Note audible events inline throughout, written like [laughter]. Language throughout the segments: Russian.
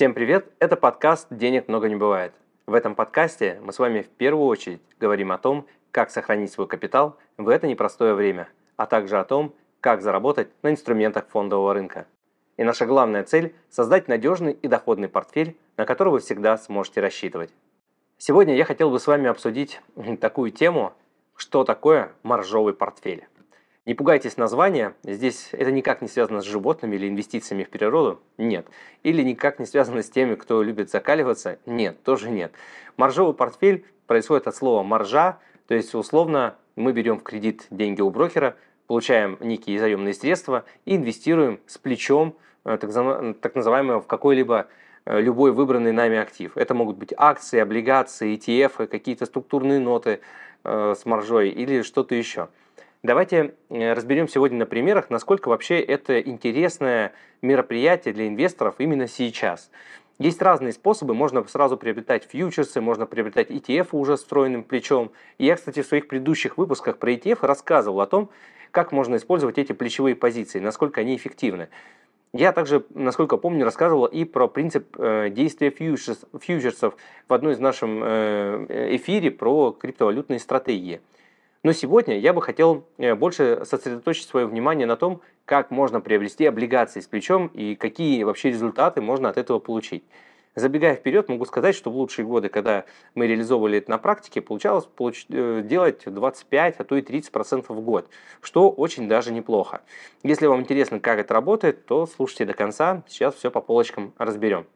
Всем привет! Это подкаст «Денег много не бывает». В этом подкасте мы с вами в первую очередь говорим о том, как сохранить свой капитал в это непростое время, а также о том, как заработать на инструментах фондового рынка. И наша главная цель – создать надежный и доходный портфель, на который вы всегда сможете рассчитывать. Сегодня я хотел бы с вами обсудить [clears throat] такую тему, что такое маржовый портфель. Не пугайтесь названия, здесь это никак не связано с животными или инвестициями в природу, нет. Или никак не связано с теми, кто любит закаливаться, нет, тоже нет. Маржовый портфель происходит от слова маржа, то есть условно мы берем в кредит деньги у брокера, получаем некие заемные средства и инвестируем с плечом э, так называемого в какой-либо э, любой выбранный нами актив. Это могут быть акции, облигации, ETF, какие-то структурные ноты э, с маржой или что-то еще. Давайте э, разберем сегодня на примерах, насколько вообще это интересное мероприятие для инвесторов именно сейчас. Есть разные способы, можно сразу приобретать фьючерсы, можно приобретать ETF уже встроенным плечом. И я, кстати, в своих предыдущих выпусках про ETF рассказывал о том, как можно использовать эти плечевые позиции, насколько они эффективны. Я также, насколько помню, рассказывал и про принцип э, действия фьючерсов в одной из наших э, эфире про криптовалютные стратегии. Но сегодня я бы хотел э, больше сосредоточить свое внимание на том, как можно приобрести облигации с плечом и какие вообще результаты можно от этого получить. Забегая вперед, могу сказать, что в лучшие годы, когда мы реализовывали это на практике, получалось получ... Э, делать 25, а то и 30% в год, что очень даже неплохо. Если вам интересно, как это работает, то слушайте до конца, сейчас все по полочкам разберем.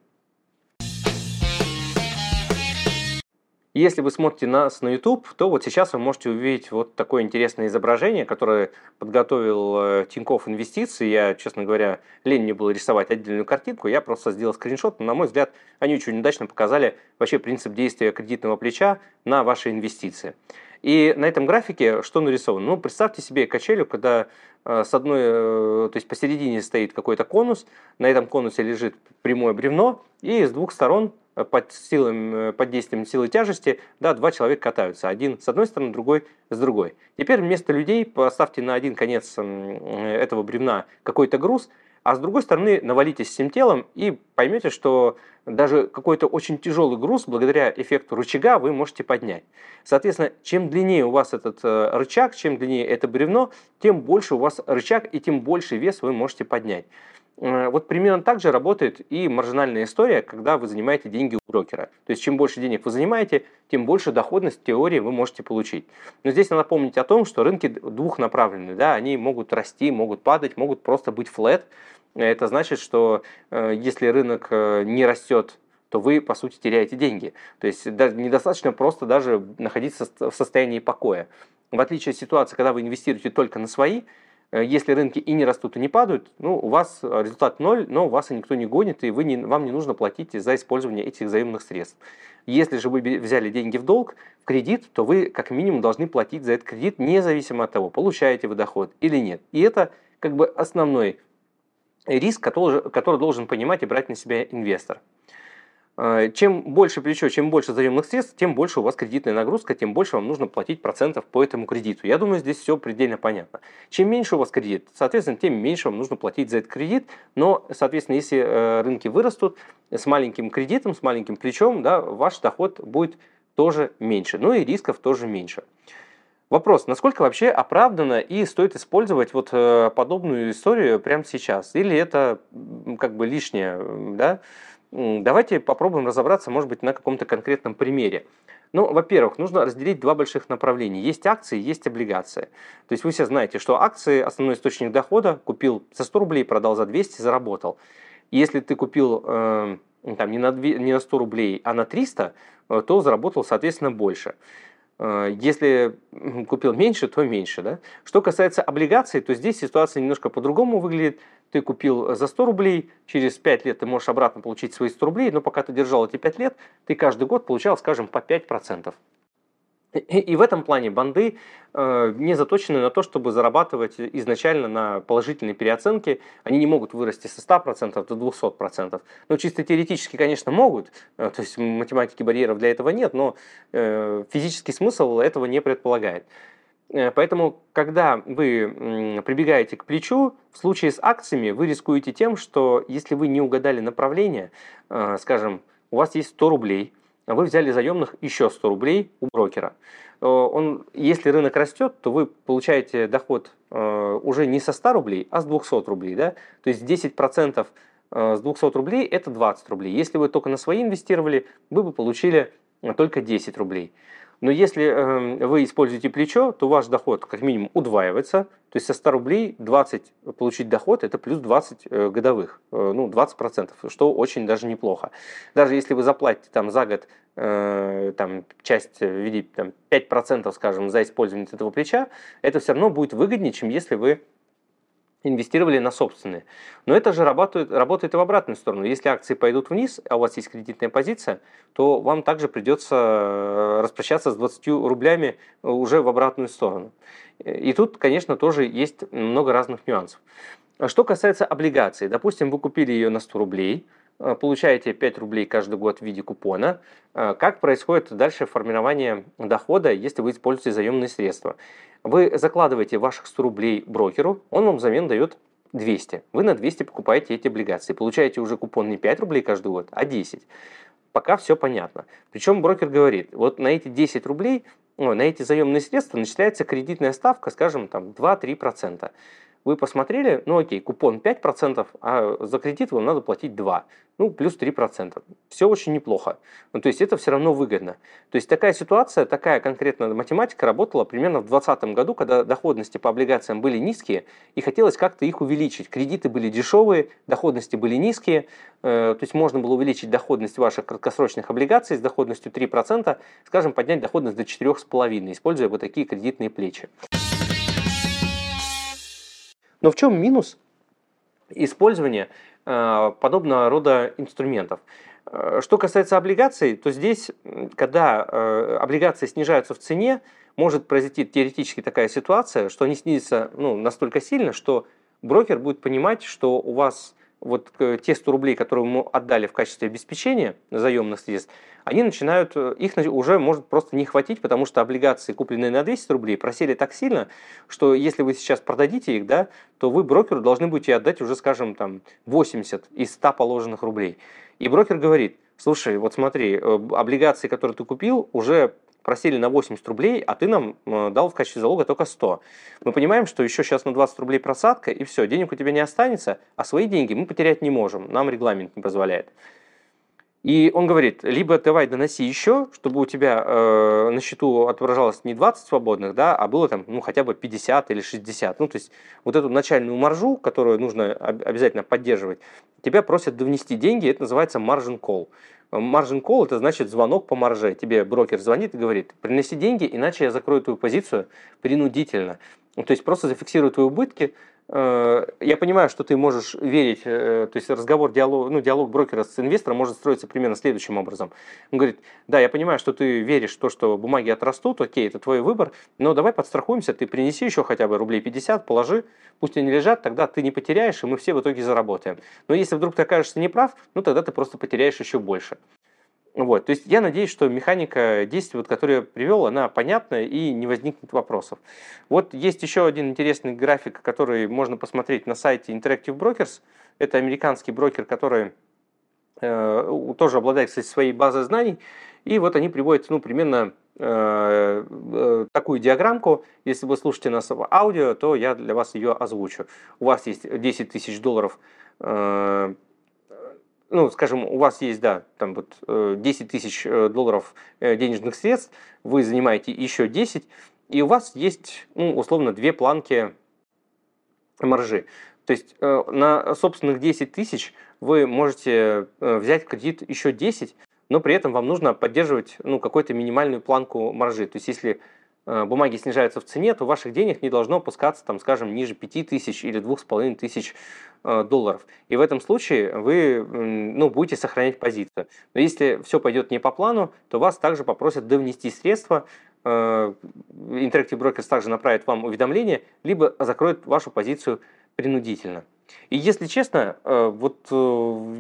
Если вы смотрите нас на YouTube, то вот сейчас вы можете увидеть вот такое интересное изображение, которое подготовил э, Тинькофф Инвестиции. Я, честно говоря, лень мне было рисовать отдельную картинку, я просто сделал скриншот. Но, на мой взгляд, они очень удачно показали вообще принцип действия кредитного плеча на ваши инвестиции. И на этом графике что нарисовано? Ну, представьте себе качелю, когда э, с одной, э, то есть посередине стоит какой-то конус, на этом конусе лежит прямое бревно, и с двух сторон под, силами, э, под действием силы тяжести, да, два человека катаются. Один с одной стороны, другой с другой. Теперь вместо людей поставьте на один конец этого бревна какой-то груз, а с другой стороны навалитесь всем телом и поймете, что даже какой-то очень тяжелый груз, благодаря эффекту рычага, вы можете поднять. Соответственно, чем длиннее у вас этот э, рычаг, чем длиннее это бревно, тем больше у вас рычаг и тем больше вес вы можете поднять. Э, вот примерно так же работает и маржинальная история, когда вы занимаете деньги у брокера. То есть чем больше денег вы занимаете, тем больше доходность в теории вы можете получить. Но здесь надо помнить о том, что рынки двухнаправленные. Да? Они могут расти, могут падать, могут просто быть флет. Это значит, что э, если рынок э, не растет, то вы, по сути, теряете деньги. То есть недостаточно просто даже находиться в состоянии покоя. В отличие от ситуации, когда вы инвестируете только на свои, если рынки и не растут, и не падают, ну, у вас э, результат ноль, но вас и никто не гонит, и вы не, вам не нужно платить за использование этих взаимных средств. Если же вы взяли деньги в долг, в кредит, то вы как минимум должны платить за этот кредит, независимо от того, получаете вы доход или нет. И это как бы основной риск, который, который должен понимать и брать на себя инвестор. Э, чем больше плечо, чем больше заемных средств, тем больше у вас кредитная нагрузка, тем больше вам нужно платить процентов по этому кредиту. Я думаю, здесь все предельно понятно. Чем меньше у вас кредит, соответственно, тем меньше вам нужно платить за этот кредит. Но, соответственно, если э, рынки вырастут с маленьким кредитом, с маленьким плечом, да, ваш доход будет тоже меньше. Ну и рисков тоже меньше. Вопрос, насколько вообще оправданно и стоит использовать вот э, подобную историю прямо сейчас? Или это как бы лишнее, да? Давайте попробуем разобраться, может быть, на каком-то конкретном примере. Ну, во-первых, нужно разделить два больших направления. Есть акции, есть облигации. То есть вы все знаете, что акции – основной источник дохода. Купил за 100 рублей, продал за 200, заработал. Если ты купил э, там, не, на 2, не на 100 рублей, а на 300, э, то заработал, соответственно, больше. Э, если купил меньше, то меньше. Да? Что касается облигаций, то здесь ситуация немножко по-другому выглядит. Ты купил за 100 рублей, через 5 лет ты можешь обратно получить свои 100 рублей, но пока ты держал эти 5 лет, ты каждый год получал, скажем, по 5%. И в этом плане банды э, не заточены на то, чтобы зарабатывать изначально на положительной переоценке. Они не могут вырасти со 100% до 200%. Ну, чисто теоретически, конечно, могут. Э, то есть математики барьеров для этого нет, но э, физический смысл этого не предполагает. Э, поэтому, когда вы прибегаете к плечу, в случае с акциями вы рискуете тем, что если вы не угадали направление, э, скажем, у вас есть 100 рублей, а вы взяли заемных еще 100 рублей у брокера. Э, он, если рынок растет, то вы получаете доход уже не со 100 рублей, а с 200 рублей. Да? То есть 10% с 200 рублей – это 20 рублей. Если вы только на свои инвестировали, вы бы получили только 10 рублей. Но если э, вы используете плечо, то ваш доход как минимум удваивается. То есть со 100 рублей 20 получить доход – это плюс 20 э, годовых, э, ну 20%, что очень даже неплохо. Даже если вы заплатите там за год э, там, часть в виде там, 5%, скажем, за использование этого плеча, это все равно будет выгоднее, чем если вы инвестировали на собственные. Но это же работает, работает и в обратную сторону. Если акции пойдут вниз, а у вас есть кредитная позиция, то вам также придется э, распрощаться с 20 рублями уже в обратную сторону. И тут, конечно, тоже есть много разных нюансов. Что касается облигаций, допустим, вы купили ее на 100 рублей, э, получаете 5 рублей каждый год в виде купона. Э, как происходит дальше формирование дохода, если вы используете заемные средства? Вы закладываете ваших 100 рублей брокеру, он вам взамен дает 200. Вы на 200 покупаете эти облигации. Получаете уже купон не 5 рублей каждый год, а 10. Пока все понятно. Причем брокер говорит, вот на эти 10 рублей, на эти заемные средства начисляется кредитная ставка, скажем, там 2-3% вы посмотрели, ну окей, купон 5%, а за кредит вам надо платить 2, ну плюс 3%. Все очень неплохо. Ну, то есть это все равно выгодно. То есть такая ситуация, такая конкретная математика работала примерно в 2020 году, когда доходности по облигациям были низкие, и хотелось как-то их увеличить. Кредиты были дешевые, доходности были низкие, э, то есть можно было увеличить доходность ваших краткосрочных облигаций с доходностью 3%, скажем, поднять доходность до 4,5%, используя вот такие кредитные плечи. Но в чем минус использования э, подобного рода инструментов? Э, что касается облигаций, то здесь, когда э, облигации снижаются в цене, может произойти теоретически такая ситуация, что они снизятся ну, настолько сильно, что брокер будет понимать, что у вас вот те 100 рублей, которые ему отдали в качестве обеспечения заемных средств, они начинают, э, их уже может просто не хватить, потому что облигации, купленные на 200 рублей, просели так сильно, что если вы сейчас продадите их, да, то вы брокеру должны будете отдать уже, скажем, там 80 из 100 положенных рублей. И брокер говорит, слушай, вот смотри, э, облигации, которые ты купил, уже просили на 80 рублей, а ты нам э, дал в качестве залога только 100. Мы понимаем, что еще сейчас на 20 рублей просадка, и все, денег у тебя не останется, а свои деньги мы потерять не можем, нам регламент не позволяет. И он говорит, либо давай доноси еще, чтобы у тебя э, на счету отображалось не 20 свободных, да, а было там ну, хотя бы 50 или 60. Ну, то есть вот эту начальную маржу, которую нужно обязательно поддерживать, тебя просят довнести деньги, это называется margin call. Margin call – это значит звонок по марже. Тебе брокер звонит и говорит, приноси деньги, иначе я закрою твою позицию принудительно. То есть просто зафиксирую твои убытки, я понимаю, что ты можешь верить, э, то есть разговор, диалог, ну, диалог брокера с инвестором может строиться примерно следующим образом. Он говорит, да, я понимаю, что ты веришь в то, что бумаги отрастут, окей, это твой выбор, но давай подстрахуемся, ты принеси еще хотя бы рублей 50, положи, пусть они лежат, тогда ты не потеряешь, и мы все в итоге заработаем. Но если вдруг ты окажешься неправ, ну тогда ты просто потеряешь еще больше. Вот, то есть я надеюсь, что механика действий, вот, которую я привел, она понятна и не возникнет вопросов. Вот есть еще один интересный график, который можно посмотреть на сайте Interactive Brokers. Это американский брокер, который э, тоже обладает, кстати, своей базой знаний. И вот они приводят ну, примерно э, э, такую диаграммку. Если вы слушаете нас в аудио, то я для вас ее озвучу. У вас есть 10 тысяч долларов э, ну, скажем, у вас есть, да, там вот 10 э, тысяч э, долларов э, денежных средств, вы занимаете еще 10, и у вас есть, ну, условно, две планки маржи. То есть на собственных 10 тысяч вы можете взять кредит еще 10, но при этом вам нужно поддерживать ну, какую-то минимальную планку маржи. То есть если бумаги снижаются в цене, то ваших денег не должно опускаться, там, скажем, ниже 5 тысяч или 2,5 тысяч э, долларов. И в этом случае вы ну, будете сохранять позицию. Но если все пойдет не по плану, то вас также попросят довнести средства, э, Interactive Brokers также направит вам уведомление, либо закроет вашу позицию принудительно. И если честно, вот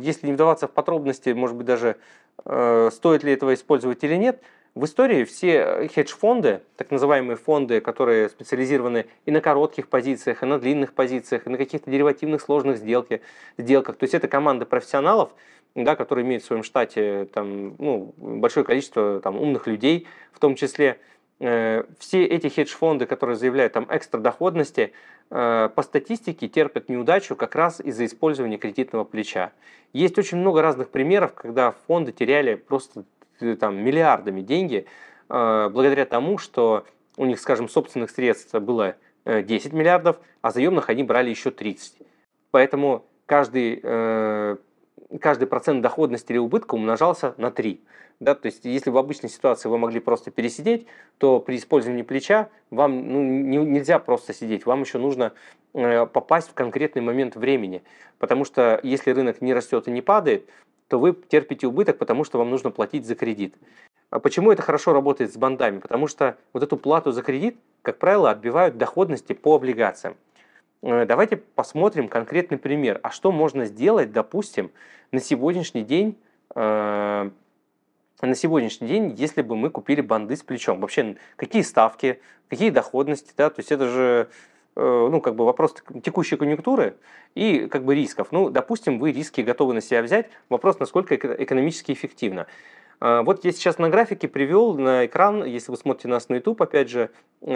если не вдаваться в подробности, может быть даже стоит ли этого использовать или нет, в истории все хедж-фонды, так называемые фонды, которые специализированы и на коротких позициях, и на длинных позициях, и на каких-то деривативных сложных сделки, сделках, то есть это команда профессионалов, да, которые имеют в своем штате там, ну, большое количество там, умных людей, в том числе э, все эти хедж-фонды, которые заявляют там экстра доходности, э, по статистике терпят неудачу как раз из-за использования кредитного плеча. Есть очень много разных примеров, когда фонды теряли просто э, там, миллиардами деньги благодаря тому, что у них, скажем, собственных средств было 10 миллиардов, а заемных они брали еще 30. Поэтому каждый каждый процент доходности или убытка умножался на 3. Да, то есть, если в обычной ситуации вы могли просто пересидеть, то при использовании плеча вам ну, не, нельзя просто сидеть, вам еще нужно э, попасть в конкретный момент времени. Потому что если рынок не растет и не падает, то вы терпите убыток, потому что вам нужно платить за кредит. А почему это хорошо работает с бандами? Потому что вот эту плату за кредит, как правило, отбивают доходности по облигациям. Э, давайте посмотрим конкретный пример. А что можно сделать, допустим, на сегодняшний день, э, на сегодняшний день, если бы мы купили банды с плечом? Вообще, какие ставки, какие доходности, да? То есть это же ну, как бы вопрос текущей конъюнктуры и как бы рисков. Ну, допустим, вы риски готовы на себя взять. Вопрос, насколько экономически эффективно. Вот я сейчас на графике привел на экран, если вы смотрите нас на YouTube, опять же,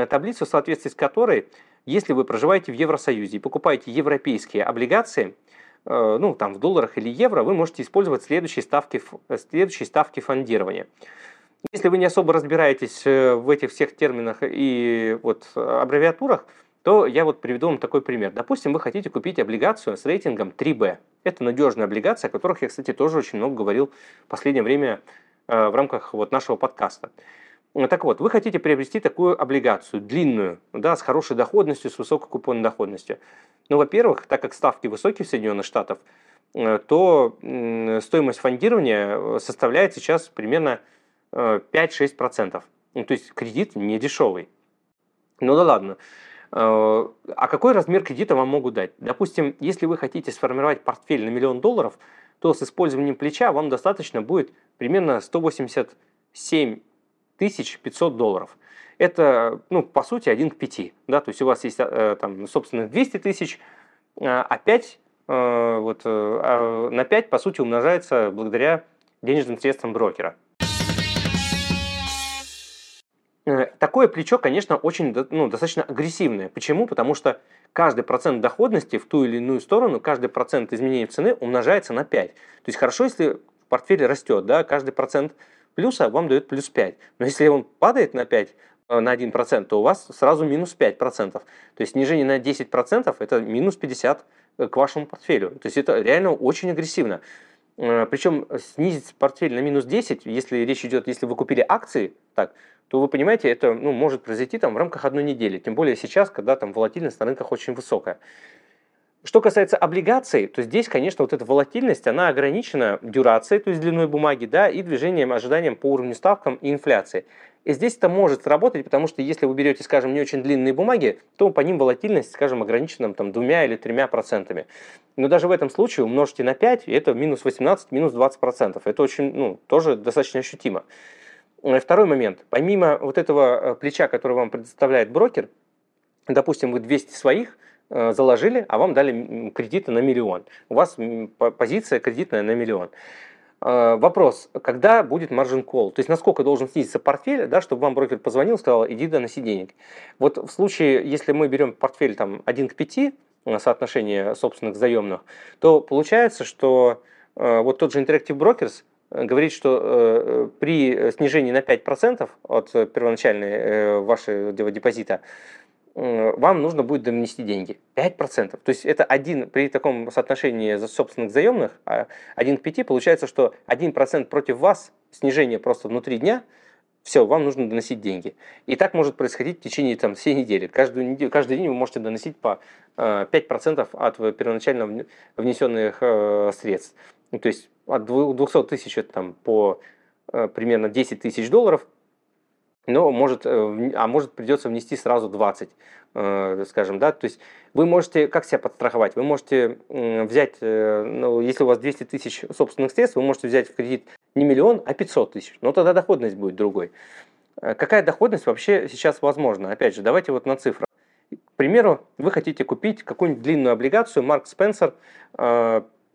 таблицу, в соответствии с которой если вы проживаете в Евросоюзе и покупаете европейские облигации, э, ну, там, в долларах или евро, вы можете использовать следующие ставки, следующие ставки фондирования. Если вы не особо разбираетесь э, в этих всех терминах и вот аббревиатурах, то я вот приведу вам такой пример. Допустим, вы хотите купить облигацию с рейтингом 3B. Это надежная облигация, о которых я, кстати, тоже очень много говорил в последнее время э, в рамках вот нашего подкаста. Так вот, вы хотите приобрести такую облигацию, длинную, да, с хорошей доходностью, с высокой купонной доходностью. Ну, во-первых, так как ставки высокие в Соединенных Штатах, э, то стоимость фондирования э, составляет сейчас примерно 5-6%. Э, ну, то есть кредит не дешевый. Ну да ладно. А какой размер кредита вам могут дать? Допустим, если вы хотите сформировать портфель на миллион долларов, то с использованием плеча вам достаточно будет примерно 187 500 долларов. Это, ну, по сути, 1 к 5. Да? То есть у вас есть э, там, собственно, 200 тысяч, а 5 э, вот, э, а на 5, по сути, умножается благодаря денежным средствам брокера. Такое плечо, конечно, очень ну, достаточно агрессивное. Почему? Потому что каждый процент доходности в ту или иную сторону, каждый процент изменения цены умножается на 5. То есть хорошо, если в портфеле растет, да, каждый процент плюса вам дает плюс 5. Но если он падает на 5, э, на 1%, то у вас сразу минус 5%. То есть снижение на 10% это минус 50 э, к вашему портфелю. То есть это реально очень агрессивно. Э, Причем снизить портфель на минус 10, если речь идет, если вы купили акции, так, то вы понимаете, это ну, может произойти там, в рамках одной недели. Тем более сейчас, когда там волатильность на рынках очень высокая. Что касается облигаций, то здесь, конечно, вот эта волатильность, она ограничена дюрацией, то есть длиной бумаги, да, и движением, ожиданием по уровню ставкам и инфляции. И здесь это может сработать, потому что если вы берете, скажем, не очень длинные бумаги, то по ним волатильность, скажем, ограничена там, двумя или тремя процентами. Но даже в этом случае умножьте на 5, и это минус 18, минус 20 процентов. Это очень, ну, тоже достаточно ощутимо. Второй момент. Помимо вот этого э, плеча, который вам предоставляет брокер, допустим, вы 200 своих – Э, заложили, а вам дали кредиты на миллион. У вас позиция кредитная на миллион. Э, вопрос, когда будет margin call? То есть, насколько должен снизиться портфель, да, чтобы вам брокер позвонил, сказал, иди доноси денег. Вот в случае, если мы берем портфель там 1 к 5, э, соотношение собственных заемных, то получается, что вот тот же Interactive Brokers говорит, что при снижении на 5% от первоначальной вашего депозита вам нужно будет донести деньги. 5%. То есть это один, при таком соотношении собственных заемных, 1 а к 5, получается, что 1% против вас, снижение просто внутри дня, все, вам нужно доносить деньги. И так может происходить в течение там, всей недели. Каждую неделю, каждый день вы можете доносить по 5% от первоначально внесенных э, средств. Ну, то есть от 200 тысяч там, по э, примерно 10 тысяч долларов но может, э, а может придется внести сразу 20, э, скажем, да, то есть вы можете, как себя подстраховать, вы можете взять, ну, если у вас 200 тысяч собственных средств, вы можете взять в кредит не миллион, а 500 тысяч, но тогда доходность будет другой. Какая доходность вообще сейчас возможна? Опять же, давайте вот на цифрах. К примеру, вы хотите купить какую-нибудь длинную облигацию Марк Спенсер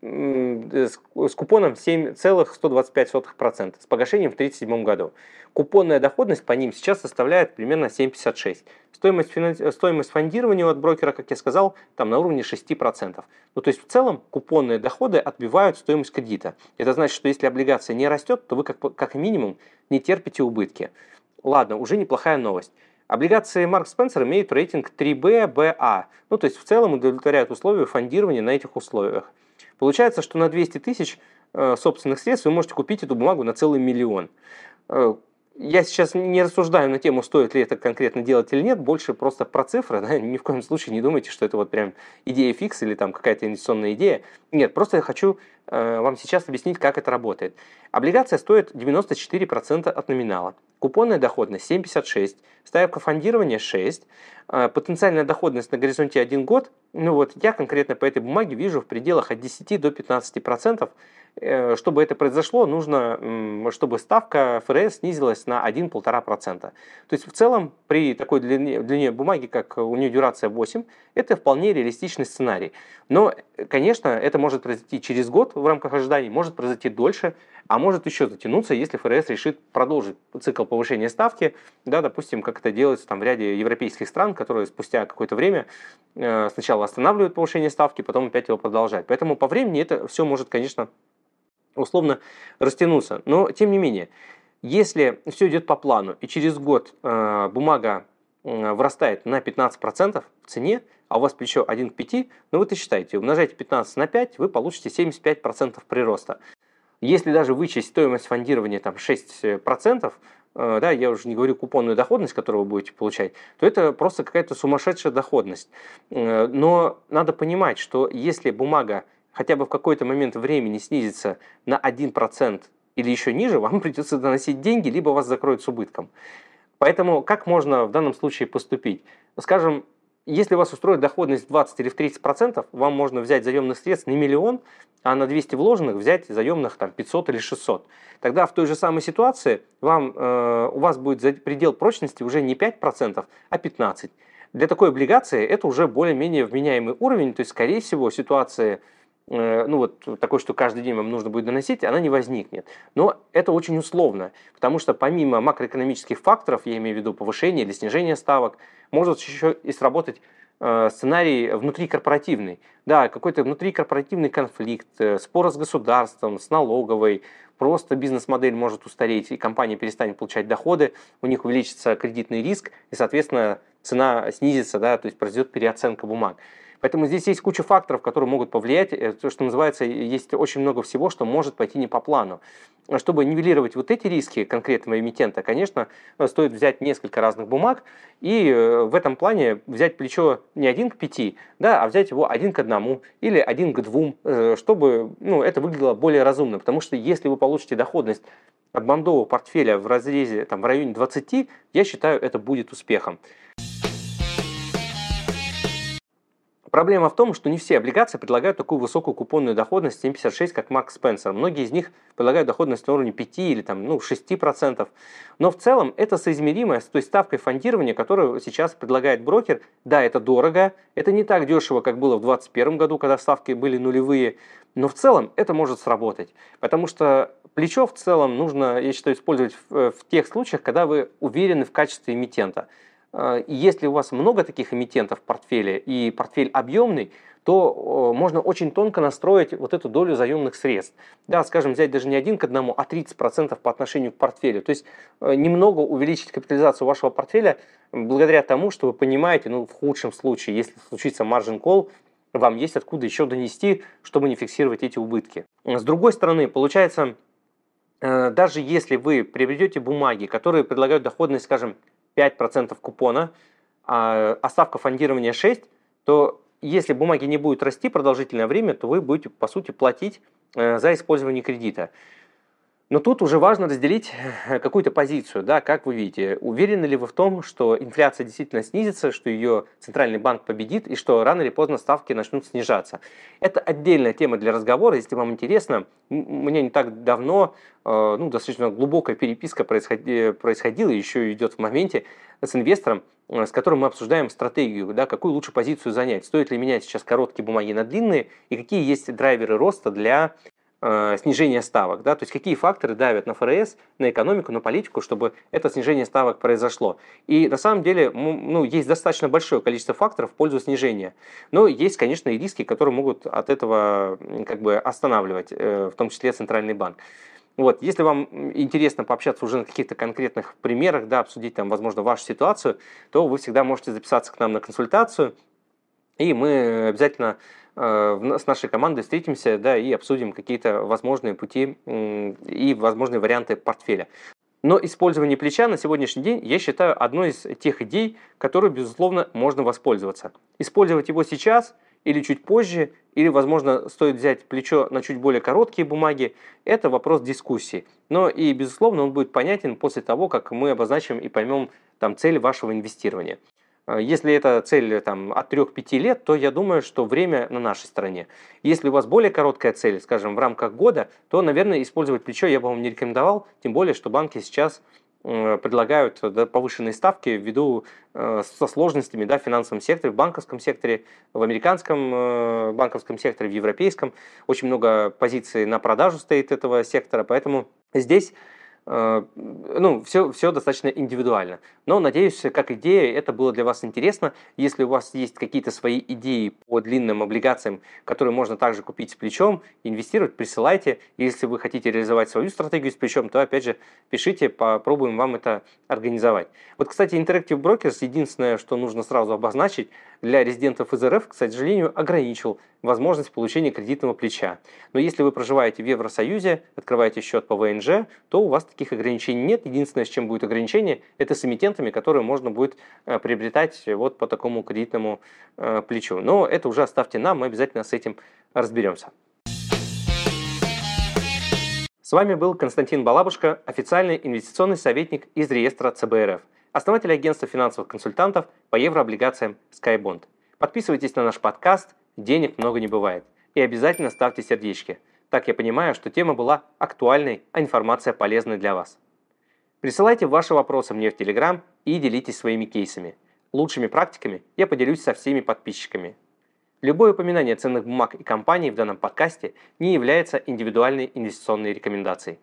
с купоном 7,125% с погашением в 1937 году. Купонная доходность по ним сейчас составляет примерно 7,56. Стоимость, финанс... стоимость фондирования от брокера, как я сказал, там на уровне 6%. Ну, то есть в целом купонные доходы отбивают стоимость кредита. Это значит, что если облигация не растет, то вы как, как минимум не терпите убытки. Ладно, уже неплохая новость. Облигации Марк Спенсер имеют рейтинг 3B, BA. Ну, то есть в целом удовлетворяют условия фондирования на этих условиях. Получается, что на 200 тысяч э, собственных средств вы можете купить эту бумагу на целый миллион. Я сейчас не рассуждаю на тему, стоит ли это конкретно делать или нет, больше просто про цифры. [laughs] Да? Ни в коем случае не думайте, что это вот прям идея фикс или там какая-то инвестиционная идея. Нет, просто я хочу э, вам сейчас объяснить, как это работает. Облигация стоит 94% от номинала. Купонная доходность 7,56, ставка фондирования 6, э, потенциальная доходность на горизонте 1 год, ну вот я конкретно по этой бумаге вижу в пределах от 10 до 15%. Э, чтобы это произошло, нужно, чтобы ставка ФРС снизилась на 1-1,5%. То есть в целом при такой длине, длине бумаги, как у нее дюрация 8, это вполне реалистичный сценарий. Но, конечно, это может произойти через год в рамках ожиданий, может произойти дольше, а может еще затянуться, если ФРС решит продолжить цикл повышения ставки, да, допустим, как это делается там, в ряде европейских стран, которые спустя какое-то время э, сначала останавливают повышение ставки, потом опять его продолжают. Поэтому по времени это все может, конечно, условно растянуться. Но, тем не менее, если все идет по плану, и через год э, бумага э, вырастает на 15% в цене, а у вас плечо 1 к 5, ну вы это считаете, умножайте 15 на 5, вы получите 75% прироста. Если даже вычесть стоимость фондирования там 6%, э, да, я уже не говорю купонную доходность, которую вы будете получать, то это просто какая-то сумасшедшая доходность. Э, но надо понимать, что если бумага хотя бы в какой-то момент времени снизится на 1% или еще ниже, [laughs] вам придется доносить деньги, либо вас закроют с убытком. Поэтому как можно в данном случае поступить? Скажем, если вас устроит доходность 20 или в 30%, вам можно взять заемных средств не миллион, а на 200 вложенных взять заемных там, 500 или 600. Тогда в той же самой ситуации вам, э, у вас будет предел прочности уже не 5%, а 15%. Для такой облигации это уже более-менее вменяемый уровень, то есть, скорее всего, ситуация ну вот такой, что каждый день вам нужно будет доносить, она не возникнет. Но это очень условно, потому что помимо макроэкономических факторов, я имею в виду повышение или снижение ставок, может еще и сработать э, сценарий внутрикорпоративный. Да, какой-то внутрикорпоративный конфликт, э, спор с государством, с налоговой, просто бизнес-модель может устареть, и компания перестанет получать доходы, у них увеличится кредитный риск, и, соответственно, цена снизится, да, то есть произойдет переоценка бумаг. Поэтому здесь есть куча факторов, которые могут повлиять. Э, то, что называется, есть очень много всего, что может пойти не по плану. Чтобы нивелировать вот эти риски конкретного эмитента, конечно, э, стоит взять несколько разных бумаг и э, в этом плане взять плечо не один к пяти, да, а взять его один к одному или один к двум, чтобы ну, это выглядело более разумно. Потому что если вы получите доходность от бандового портфеля в разрезе там, в районе 20, я считаю, это будет успехом. Проблема в том, что не все облигации предлагают такую высокую купонную доходность 7,56, как Макс Спенсер. Многие из них предлагают доходность на уровне 5 или там, ну, 6%. Но в целом это соизмеримо с той ставкой фондирования, которую сейчас предлагает брокер. Да, это дорого, это не так дешево, как было в 2021 году, когда ставки были нулевые, но в целом это может сработать. Потому что плечо в целом нужно, я считаю, использовать в, в тех случаях, когда вы уверены в качестве эмитента. А, если у вас много таких эмитентов в портфеле и портфель объемный, то можно очень тонко настроить вот эту долю заемных средств. Да, скажем, взять даже не один к одному, а 30% по отношению к портфелю. То есть э, немного увеличить капитализацию вашего портфеля благодаря тому, что вы понимаете, ну, в худшем случае, если случится margin call, вам есть откуда еще донести, чтобы не фиксировать эти убытки. С другой стороны, получается, э, даже если вы приобретете бумаги, которые предлагают доходность, скажем, 5% купона, а, а ставка фондирования 6, то если бумаги не будут расти продолжительное время, то вы будете, по сути, платить э, за использование кредита. Но тут уже важно разделить э, какую-то позицию, да, как вы видите. Уверены ли вы в том, что инфляция действительно снизится, что ее центральный банк победит и что рано или поздно ставки начнут снижаться? Это отдельная тема для разговора, если вам интересно. Меня не так давно э, ну, достаточно глубокая переписка происходила, еще идет в моменте с инвестором, э, с которым мы обсуждаем стратегию, да, какую лучше позицию занять. Стоит ли менять сейчас короткие бумаги на длинные и какие есть драйверы роста для э, снижения ставок. Да? То есть какие факторы давят на ФРС, на экономику, на политику, чтобы это снижение ставок произошло. И на самом деле ну, есть достаточно большое количество факторов в пользу снижения. Но есть, конечно, и риски, которые могут от этого как бы останавливать, э, в том числе Центральный банк. Вот, если вам интересно пообщаться уже на каких-то конкретных примерах, да, обсудить там, возможно, вашу ситуацию, то вы всегда можете записаться к нам на консультацию, и мы обязательно э, с нашей командой встретимся да, и обсудим какие-то возможные пути и возможные варианты портфеля. Но использование плеча на сегодняшний день я считаю одной из тех идей, которой, безусловно, можно воспользоваться. Использовать его сейчас или чуть позже, или, возможно, стоит взять плечо на чуть более короткие бумаги, это вопрос дискуссии. Но и, безусловно, он будет понятен после того, как мы обозначим и поймем там, цель вашего инвестирования. Э, если это цель там, от 3-5 лет, то я думаю, что время на нашей стороне. Если у вас более короткая цель, скажем, в рамках года, то, наверное, использовать плечо я бы вам не рекомендовал, тем более, что банки сейчас э, предлагают повышенные ставки ввиду э, со сложностями да, в финансовом секторе, в банковском секторе, в американском банковском секторе, в европейском. Очень много позиций на продажу стоит этого сектора, поэтому здесь ну, все, все достаточно индивидуально. Но, надеюсь, как идея, это было для вас интересно. Если у вас есть какие-то свои идеи по длинным облигациям, которые можно также купить с плечом, инвестировать, присылайте. Если вы хотите реализовать свою стратегию с плечом, то, опять же, пишите, попробуем вам это организовать. Вот, кстати, Interactive Brokers, единственное, что нужно сразу обозначить, для резидентов из РФ, к сожалению, ограничил возможность получения кредитного плеча. Но если вы проживаете в Евросоюзе, открываете счет по ВНЖ, то у вас таких ограничений нет. Единственное, с чем будет ограничение, это с эмитентами, которые можно будет э, приобретать вот по такому кредитному э, плечу. Но это уже оставьте нам, мы обязательно с этим разберемся. С вами был Константин Балабушка, официальный инвестиционный советник из реестра ЦБРФ основатель агентства финансовых консультантов по еврооблигациям SkyBond. Подписывайтесь на наш подкаст «Денег много не бывает» и обязательно ставьте сердечки. Так я понимаю, что тема была актуальной, а информация полезной для вас. Присылайте ваши вопросы мне в Телеграм и делитесь своими кейсами. Лучшими практиками я поделюсь со всеми подписчиками. Любое упоминание ценных бумаг и компаний в данном подкасте не является индивидуальной инвестиционной рекомендацией.